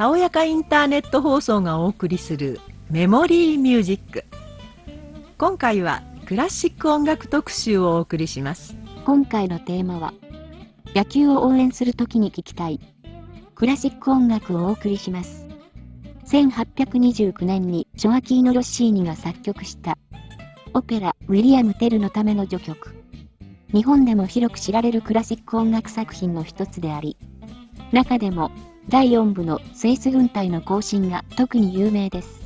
たおやかインターネット放送がお送りするメモリーミュージック。今回はクラシック音楽特集をお送りします。今回のテーマは野球を応援するときに聴きたい。クラシック音楽をお送りします。1829年にジョアキーノ・ロッシーニが作曲したオペラウィリアム・テルのための序曲。日本でも広く知られるクラシック音楽作品の一つであり中でも第4部のスイス軍隊の行進が特に有名です。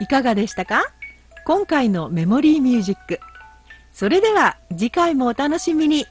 いかがでしたか？今回のメモリーミュージック。それでは次回もお楽しみに。